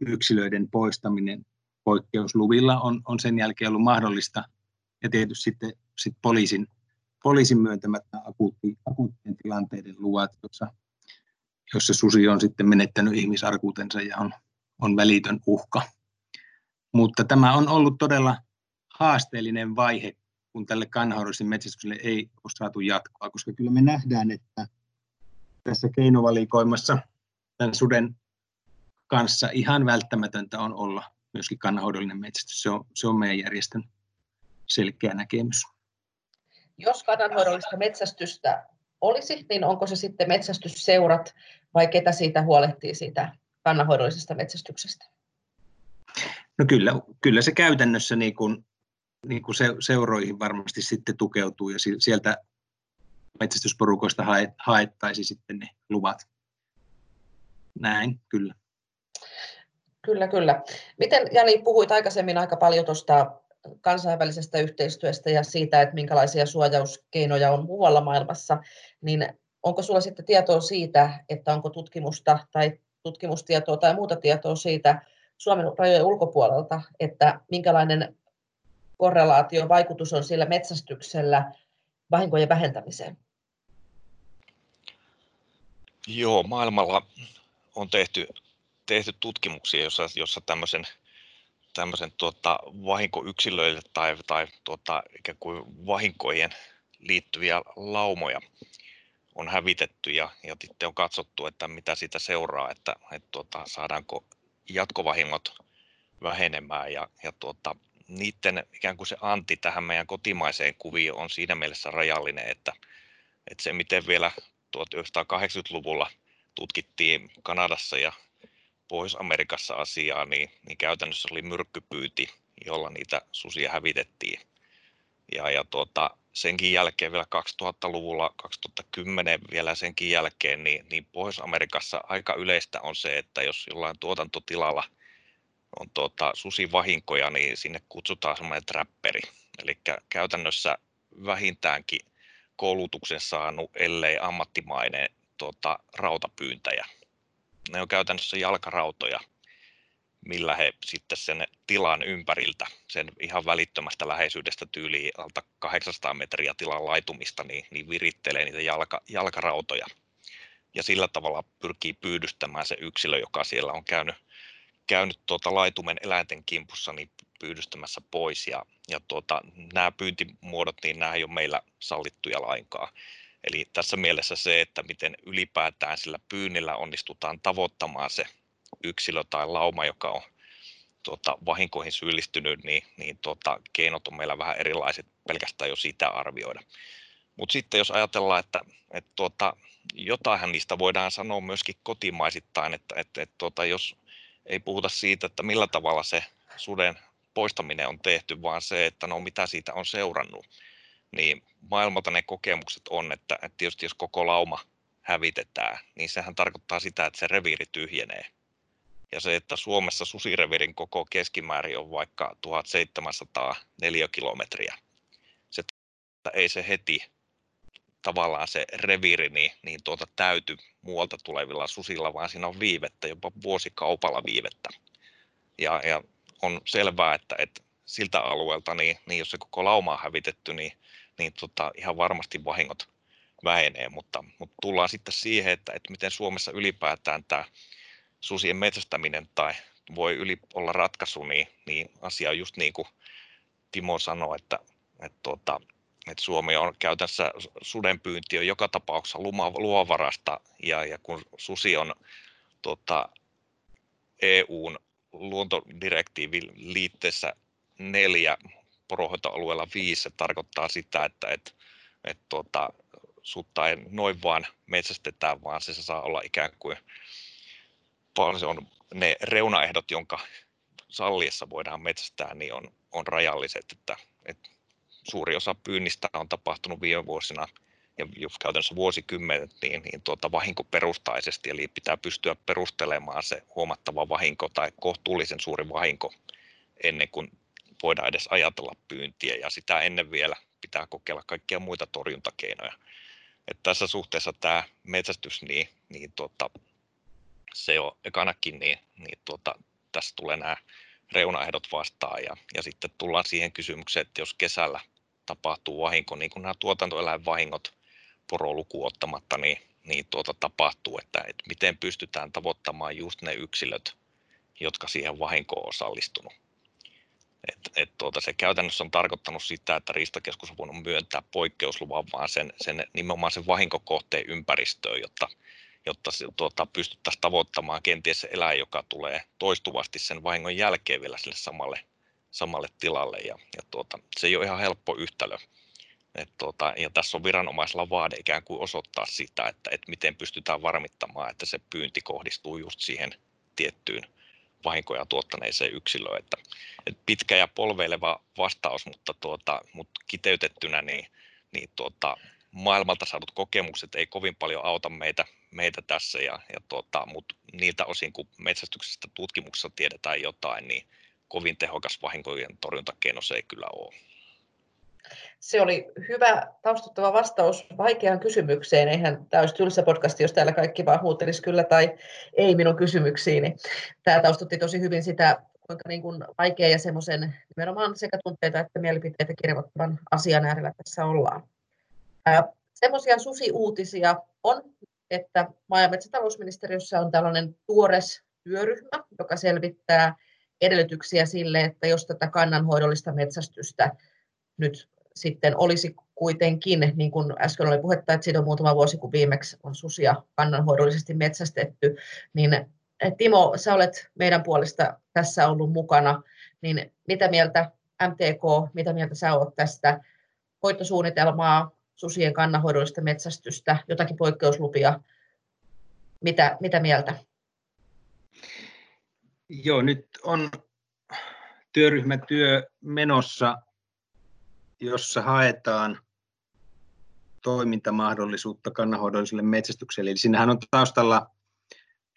yksilöiden poistaminen poikkeusluvilla on, on sen jälkeen ollut mahdollista. Ja tietysti sitten sit poliisin, poliisin myöntämät akuutti, akuuttien tilanteiden luvat, jossa, jossa susi on sitten menettänyt ihmisarkuutensa ja on, on välitön uhka. Mutta tämä on ollut todella haasteellinen vaihe, kun tälle kannanhoidolliselle metsästykselle ei ole saatu jatkoa, koska kyllä me nähdään, että tässä keinovalikoimassa tämän suden kanssa ihan välttämätöntä on olla myöskin kannanhoidollinen metsästys. Se on, se on meidän järjestön selkeä näkemys. Jos kannanhoidollista metsästystä olisi, niin onko se sitten metsästysseurat vai ketä siitä huolehtii siitä kannanhoidollisesta metsästyksestä? No kyllä, kyllä se käytännössä niin kuin, niin kuin se, seuroihin varmasti sitten tukeutuu ja sieltä metsästysporukoista haettaisiin sitten ne luvat. Näin, kyllä. Kyllä, kyllä. Miten, Jani, puhuit aikaisemmin aika paljon tuosta kansainvälisestä yhteistyöstä ja siitä, että minkälaisia suojauskeinoja on muualla maailmassa, niin onko sinulla sitten tietoa siitä, että onko tutkimusta tai tutkimustietoa tai muuta tietoa siitä Suomen rajojen ulkopuolelta, että minkälainen korrelaatio, vaikutus on sillä metsästyksellä vahinkojen vähentämiseen? Joo, maailmalla on tehty, tehty tutkimuksia, jossa, jossa tämmöisen, tämmöisen tuota, vahinkoyksilöille tai, tai tuota, ikään kuin vahinkojen liittyviä laumoja on hävitetty ja, ja sitten on katsottu, että mitä siitä seuraa, että, että tuota, saadaanko jatkovahingot vähenemään ja, ja tuota, niiden ikään kuin se anti tähän meidän kotimaiseen kuvioon on siinä mielessä rajallinen, että, että se miten vielä 1980-luvulla tutkittiin Kanadassa ja Pohjois-Amerikassa asiaa, niin, niin käytännössä oli myrkkypyyti, jolla niitä susia hävitettiin. Ja, ja tuota, senkin jälkeen vielä 2000-luvulla, 2010 vielä senkin jälkeen, niin, niin Pohjois-Amerikassa aika yleistä on se, että jos jollain tuotantotilalla on tuota, susivahinkoja, niin sinne kutsutaan semmoinen trapperi. Eli käytännössä vähintäänkin koulutuksen saanut, ellei ammattimainen tuota, rautapyyntäjä. Ne on käytännössä jalkarautoja, millä he sitten sen tilan ympäriltä, sen ihan välittömästä läheisyydestä tyyliin alta 800 metriä tilan laitumista, niin, niin virittelee niitä jalka, jalkarautoja. Ja sillä tavalla pyrkii pyydystämään se yksilö, joka siellä on käynyt, käynyt tuota laitumen eläinten kimpussa, niin pyydystämässä pois. Ja, ja tuota, nämä pyyntimuodot, niin nämä ei ole meillä sallittuja lainkaan. Eli tässä mielessä se, että miten ylipäätään sillä pyynnillä onnistutaan tavoittamaan se yksilö tai lauma, joka on tuota, vahinkoihin syyllistynyt, niin, niin tuota, keinot on meillä vähän erilaiset pelkästään jo sitä arvioida. Mutta sitten jos ajatellaan, että, että tuota, jotain niistä voidaan sanoa myöskin kotimaisittain, että, että, että tuota, jos ei puhuta siitä, että millä tavalla se suden poistaminen on tehty, vaan se, että no mitä siitä on seurannut, niin maailmalta ne kokemukset on, että, että tietysti jos koko lauma hävitetään, niin sehän tarkoittaa sitä, että se reviiri tyhjenee. Ja se, että Suomessa susirevirin koko keskimäärin on vaikka 1700 neliökilometriä, se, että ei se heti tavallaan se reviiri niin, niin tuota täyty muualta tulevilla susilla, vaan siinä on viivettä, jopa vuosikaupalla viivettä. Ja, ja on selvää, että, että siltä alueelta, niin, niin jos se koko lauma on hävitetty, niin, niin tota, ihan varmasti vahingot vähenee, mutta, mutta tullaan sitten siihen, että, että miten Suomessa ylipäätään tämä susien metsästäminen tai voi yli olla ratkaisu, niin, niin asia on just niin kuin Timo sanoi, että, että, tuota, että Suomi on käytännössä sudenpyynti on joka tapauksessa luovarasta ja, ja kun susi on tuota, EUn luontodirektiivin liitteessä neljä poronhoitoalueella viisi, se tarkoittaa sitä, että, että, että tuota, sutta ei noin vaan metsästetään, vaan se saa olla ikään kuin se on ne reunaehdot, jonka salliessa voidaan metsästää, niin on, on rajalliset, että, että suuri osa pyynnistä on tapahtunut viime vuosina ja käytännössä vuosikymmenet niin, niin tuota vahinkoperustaisesti, eli pitää pystyä perustelemaan se huomattava vahinko tai kohtuullisen suuri vahinko ennen kuin voidaan edes ajatella pyyntiä ja sitä ennen vielä pitää kokeilla kaikkia muita torjuntakeinoja. Et tässä suhteessa tämä metsästys, niin, niin tuota, se on ekanakin, niin, niin tuota, tässä tulee nämä reunaehdot vastaan ja, ja sitten tullaan siihen kysymykseen, että jos kesällä tapahtuu vahinko, niin kuin nämä tuotantoeläinvahingot poroluku ottamatta, niin, niin tuota tapahtuu, että, että miten pystytään tavoittamaan just ne yksilöt, jotka siihen vahinkoon osallistunut. Et, et tuota, se käytännössä on tarkoittanut sitä, että Riistakeskus on voinut myöntää poikkeusluvan vaan sen, sen, nimenomaan sen vahinkokohteen ympäristöön, jotta, jotta se, tuota, pystyttäisiin tavoittamaan kenties eläin, joka tulee toistuvasti sen vahingon jälkeen vielä sille samalle, samalle tilalle. Ja, ja tuota, se ei ole ihan helppo yhtälö. Et tuota, ja tässä on viranomaisella vaade ikään kuin osoittaa sitä, että, että miten pystytään varmittamaan, että se pyynti kohdistuu just siihen tiettyyn vahinkoja tuottaneeseen yksilöön. Että, että pitkä ja polveileva vastaus, mutta, tuota, mutta kiteytettynä niin, niin tuota, maailmalta saadut kokemukset ei kovin paljon auta meitä, meitä tässä, ja, ja tuota, mutta niiltä osin, kun metsästyksestä tutkimuksessa tiedetään jotain, niin kovin tehokas vahinkojen torjuntakeino se ei kyllä ole. Se oli hyvä taustuttava vastaus vaikeaan kysymykseen. Eihän tämä olisi tylsä podcasti, jos täällä kaikki vaan huutelisi kyllä tai ei minun kysymyksiini. Tämä taustutti tosi hyvin sitä, kuinka niin kuin vaikea ja semmoisen nimenomaan sekä tunteita että mielipiteitä kirjoittavan asian äärellä tässä ollaan. Semmoisia susiuutisia on, että maa- ja metsätalousministeriössä on tällainen tuores työryhmä, joka selvittää edellytyksiä sille, että jos tätä kannanhoidollista metsästystä nyt sitten olisi kuitenkin, niin kuin äsken oli puhetta, että siitä on muutama vuosi, kun viimeksi on susia kannanhoidollisesti metsästetty, niin eh, Timo, sä olet meidän puolesta tässä ollut mukana, niin mitä mieltä MTK, mitä mieltä sä olet tästä hoitosuunnitelmaa, susien kannanhoidollista metsästystä, jotakin poikkeuslupia, mitä, mitä mieltä? Joo, nyt on työryhmätyö menossa jossa haetaan toimintamahdollisuutta kannanhoidolliselle metsästykselle. Eli siinähän on taustalla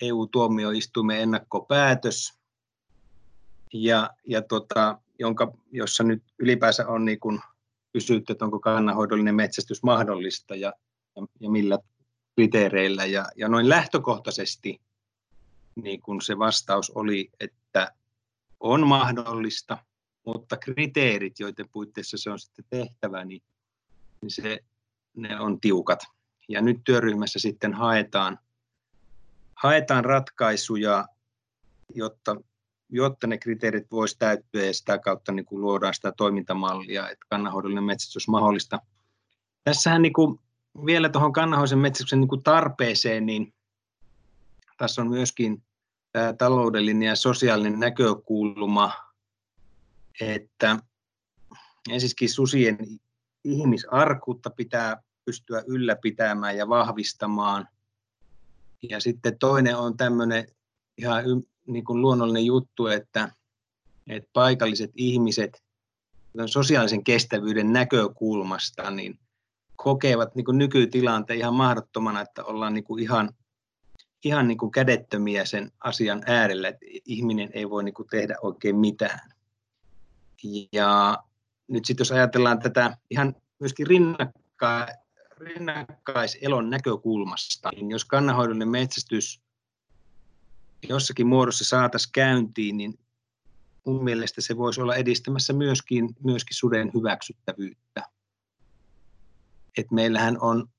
EU-tuomioistuimen ennakkopäätös, ja, ja tota, jonka, jossa nyt ylipäänsä on niin kuin kysytty, että onko kannanhoidollinen metsästys mahdollista ja, ja, ja millä kriteereillä. Ja, ja noin lähtökohtaisesti niin kun se vastaus oli, että on mahdollista, mutta kriteerit, joiden puitteissa se on sitten tehtävä, niin, niin se, ne on tiukat. Ja nyt työryhmässä sitten haetaan, haetaan ratkaisuja, jotta, jotta ne kriteerit voisi täyttyä ja sitä kautta niin kuin luodaan sitä toimintamallia, että kannanhoidollinen metsästys mahdollista. Tässähän niin kuin vielä tuohon kannanhoidollisen metsästyksen niin kuin tarpeeseen, niin tässä on myöskin tämä taloudellinen ja sosiaalinen näkökulma, että ensinnäkin susien ihmisarkuutta pitää pystyä ylläpitämään ja vahvistamaan. Ja sitten toinen on tämmöinen ihan niin kuin luonnollinen juttu, että, että paikalliset ihmiset sosiaalisen kestävyyden näkökulmasta niin kokevat niin kuin nykytilanteen ihan mahdottomana, että ollaan niin kuin ihan, ihan niin kuin kädettömiä sen asian äärellä, että ihminen ei voi niin kuin tehdä oikein mitään. Ja nyt sitten jos ajatellaan tätä ihan myöskin rinnakkain, rinnakkaiselon näkökulmasta, niin jos kannanhoidollinen metsästys jossakin muodossa saataisiin käyntiin, niin mun mielestä se voisi olla edistämässä myöskin, myöskin suden hyväksyttävyyttä. Et meillähän on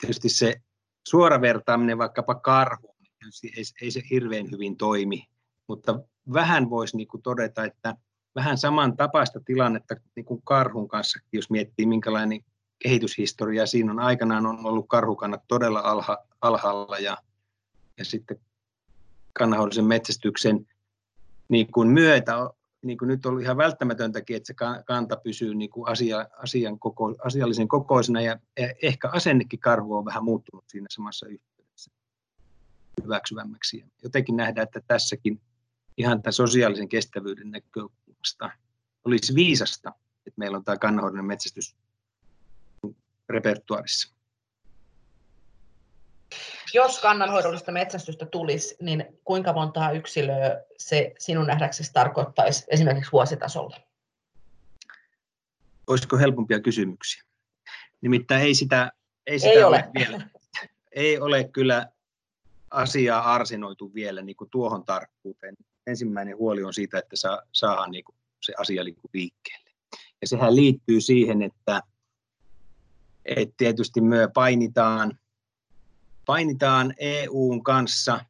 tietysti se suora vertaaminen vaikkapa karhuun, niin ei, ei se hirveän hyvin toimi, mutta vähän voisi niin kuin todeta, että vähän samantapaista tilannetta niin kuin karhun kanssa, jos miettii minkälainen kehityshistoria siinä on. Aikanaan on ollut karhukannat todella alha, alhaalla ja, ja sitten kannanhoidollisen metsästyksen niin kuin myötä niin kuin nyt on ihan välttämätöntäkin, että se kanta pysyy niin kuin asia, asian koko, asiallisen kokoisena ja ehkä asennekin karhu on vähän muuttunut siinä samassa yhteydessä hyväksyvämmäksi. Jotenkin nähdään, että tässäkin ihan tämän sosiaalisen kestävyyden näkökulmasta olisi viisasta, että meillä on tämä kannanhoidollinen metsästys repertuarissa. Jos kannanhoidollista metsästystä tulisi, niin kuinka montaa yksilöä se sinun nähdäksesi tarkoittaisi esimerkiksi vuositasolla? Olisiko helpompia kysymyksiä? Nimittäin ei sitä, ei sitä ei ole. ole vielä. Ei ole kyllä asiaa arsinoitu vielä niin kuin tuohon tarkkuuteen. Ensimmäinen huoli on siitä, että saa, saadaan niin kuin se asia niin kuin liikkeelle. Ja sehän liittyy siihen, että, että tietysti me painitaan painitaan EUn kanssa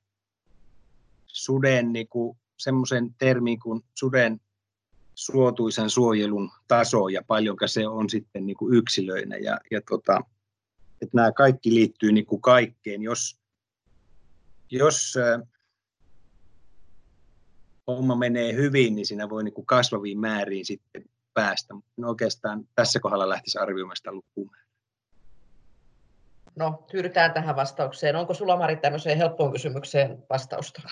suden niin semmoisen termin kuin suden suotuisen suojelun taso ja paljonko se on sitten niin kuin yksilöinä. Ja, ja tota, että nämä kaikki liittyy niin kuin kaikkeen. Jos, jos homma menee hyvin, niin siinä voi niin kuin kasvaviin määriin sitten päästä. Mutta oikeastaan tässä kohdalla lähtisi arvioimaan sitä lukumäärää. No, tyydytään tähän vastaukseen. Onko sulla Mari tämmöiseen helppoon kysymykseen vastausta?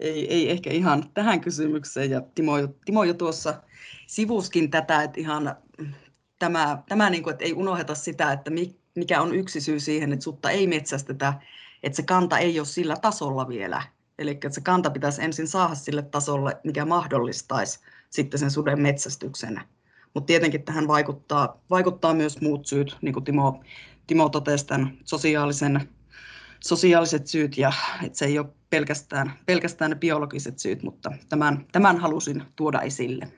Ei, ei ehkä ihan tähän kysymykseen. Ja Timo, Timo jo tuossa sivuskin tätä, että ihan tämä, tämä niin kuin, että ei unoheta sitä, että mikä on yksi syy siihen, että sutta ei metsästetä, että se kanta ei ole sillä tasolla vielä. Eli että se kanta pitäisi ensin saada sille tasolle, mikä mahdollistaisi sitten sen suden metsästyksen. Mutta tietenkin tähän vaikuttaa, vaikuttaa myös muut syyt, niin kuin Timo Timo totesi tämän sosiaalisen, sosiaaliset syyt ja että se ei ole pelkästään, pelkästään ne biologiset syyt, mutta tämän, tämän halusin tuoda esille.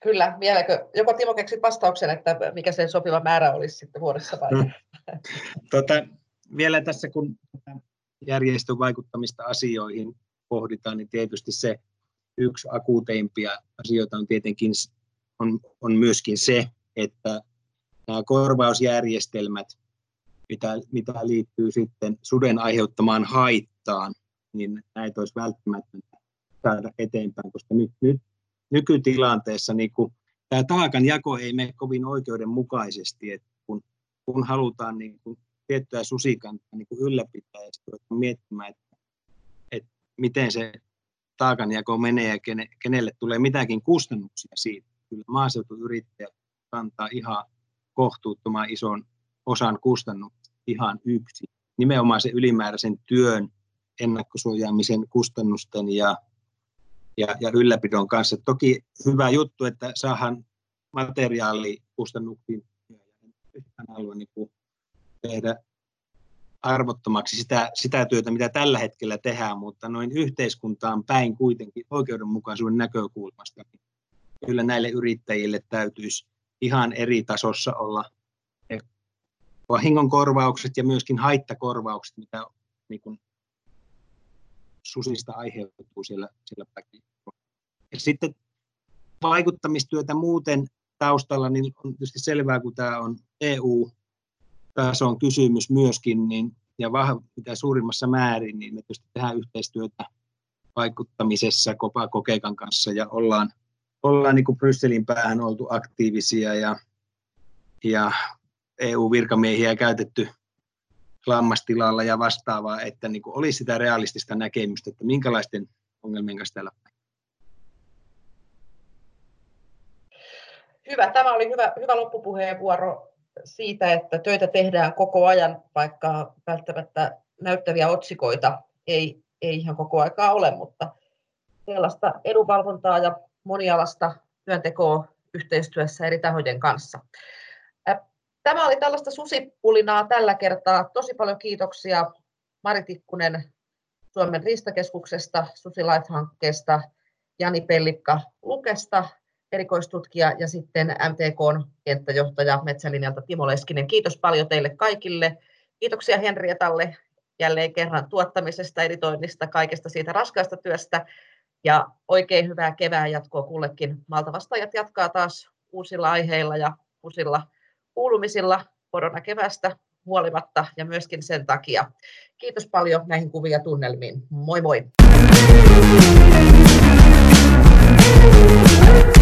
Kyllä, vieläkö, joko Timo keksit vastauksen, että mikä se sopiva määrä olisi sitten vuodessa vai? Hmm. Tota, vielä tässä kun järjestön vaikuttamista asioihin pohditaan, niin tietysti se yksi akuuteimpia asioita on tietenkin on, on myöskin se, että nämä korvausjärjestelmät, mitä, mitä liittyy sitten suden aiheuttamaan haittaan, niin näitä olisi välttämätöntä saada eteenpäin, koska nyt, nyt nykytilanteessa niin kuin, tämä taakan jako ei mene kovin oikeudenmukaisesti, että kun, kun halutaan niin kuin, tiettyä susikantaa niin kuin ylläpitää ja sitten miettimään, että, että miten se taakanjako menee ja kene, kenelle tulee mitäkin kustannuksia siitä. Kyllä maaseutuyrittäjät kantaa ihan kohtuuttoman ison osan kustannuksia ihan yksi. Nimenomaan se ylimääräisen työn ennakkosuojaamisen kustannusten ja, ja, ja ylläpidon kanssa. Toki hyvä juttu, että saadaan materiaalikustannuksiin yhtään halua niin tehdä arvottomaksi sitä, sitä työtä, mitä tällä hetkellä tehdään, mutta noin yhteiskuntaan päin kuitenkin oikeudenmukaisuuden näkökulmasta. Niin kyllä näille yrittäjille täytyisi ihan eri tasossa olla vahingonkorvaukset ja myöskin haittakorvaukset, mitä niin kuin susista aiheutuu siellä, siellä Ja sitten vaikuttamistyötä muuten taustalla, niin on tietysti selvää, kun tämä on EU-tason kysymys myöskin, niin, ja vah, mitä suurimmassa määrin, niin me tietysti tehdään yhteistyötä vaikuttamisessa Kopa Kokeikan kanssa ja ollaan ollaan niin kuin Brysselin päähän oltu aktiivisia ja, ja EU-virkamiehiä käytetty lammastilalla ja vastaavaa, että niin kuin olisi sitä realistista näkemystä, että minkälaisten ongelmien kanssa täällä Hyvä. Tämä oli hyvä, hyvä loppupuheenvuoro siitä, että töitä tehdään koko ajan, vaikka välttämättä näyttäviä otsikoita ei, ei ihan koko aikaa ole, mutta sellaista edunvalvontaa ja monialasta työntekoa yhteistyössä eri tahojen kanssa. Tämä oli tällaista susipulinaa tällä kertaa. Tosi paljon kiitoksia Mari Tikkunen Suomen riistakeskuksesta, Susi Life-hankkeesta, Jani Pellikka Lukesta, erikoistutkija ja sitten MTKn kenttäjohtaja Metsälinjalta Timo Leskinen. Kiitos paljon teille kaikille. Kiitoksia Henrietalle jälleen kerran tuottamisesta, editoinnista, kaikesta siitä raskaasta työstä. Ja oikein hyvää kevään jatkoa kullekin. Malta vastaajat jatkaa taas uusilla aiheilla ja uusilla kuulumisilla koronakevästä huolimatta ja myöskin sen takia. Kiitos paljon näihin kuvia tunnelmiin. Moi moi! Thank you.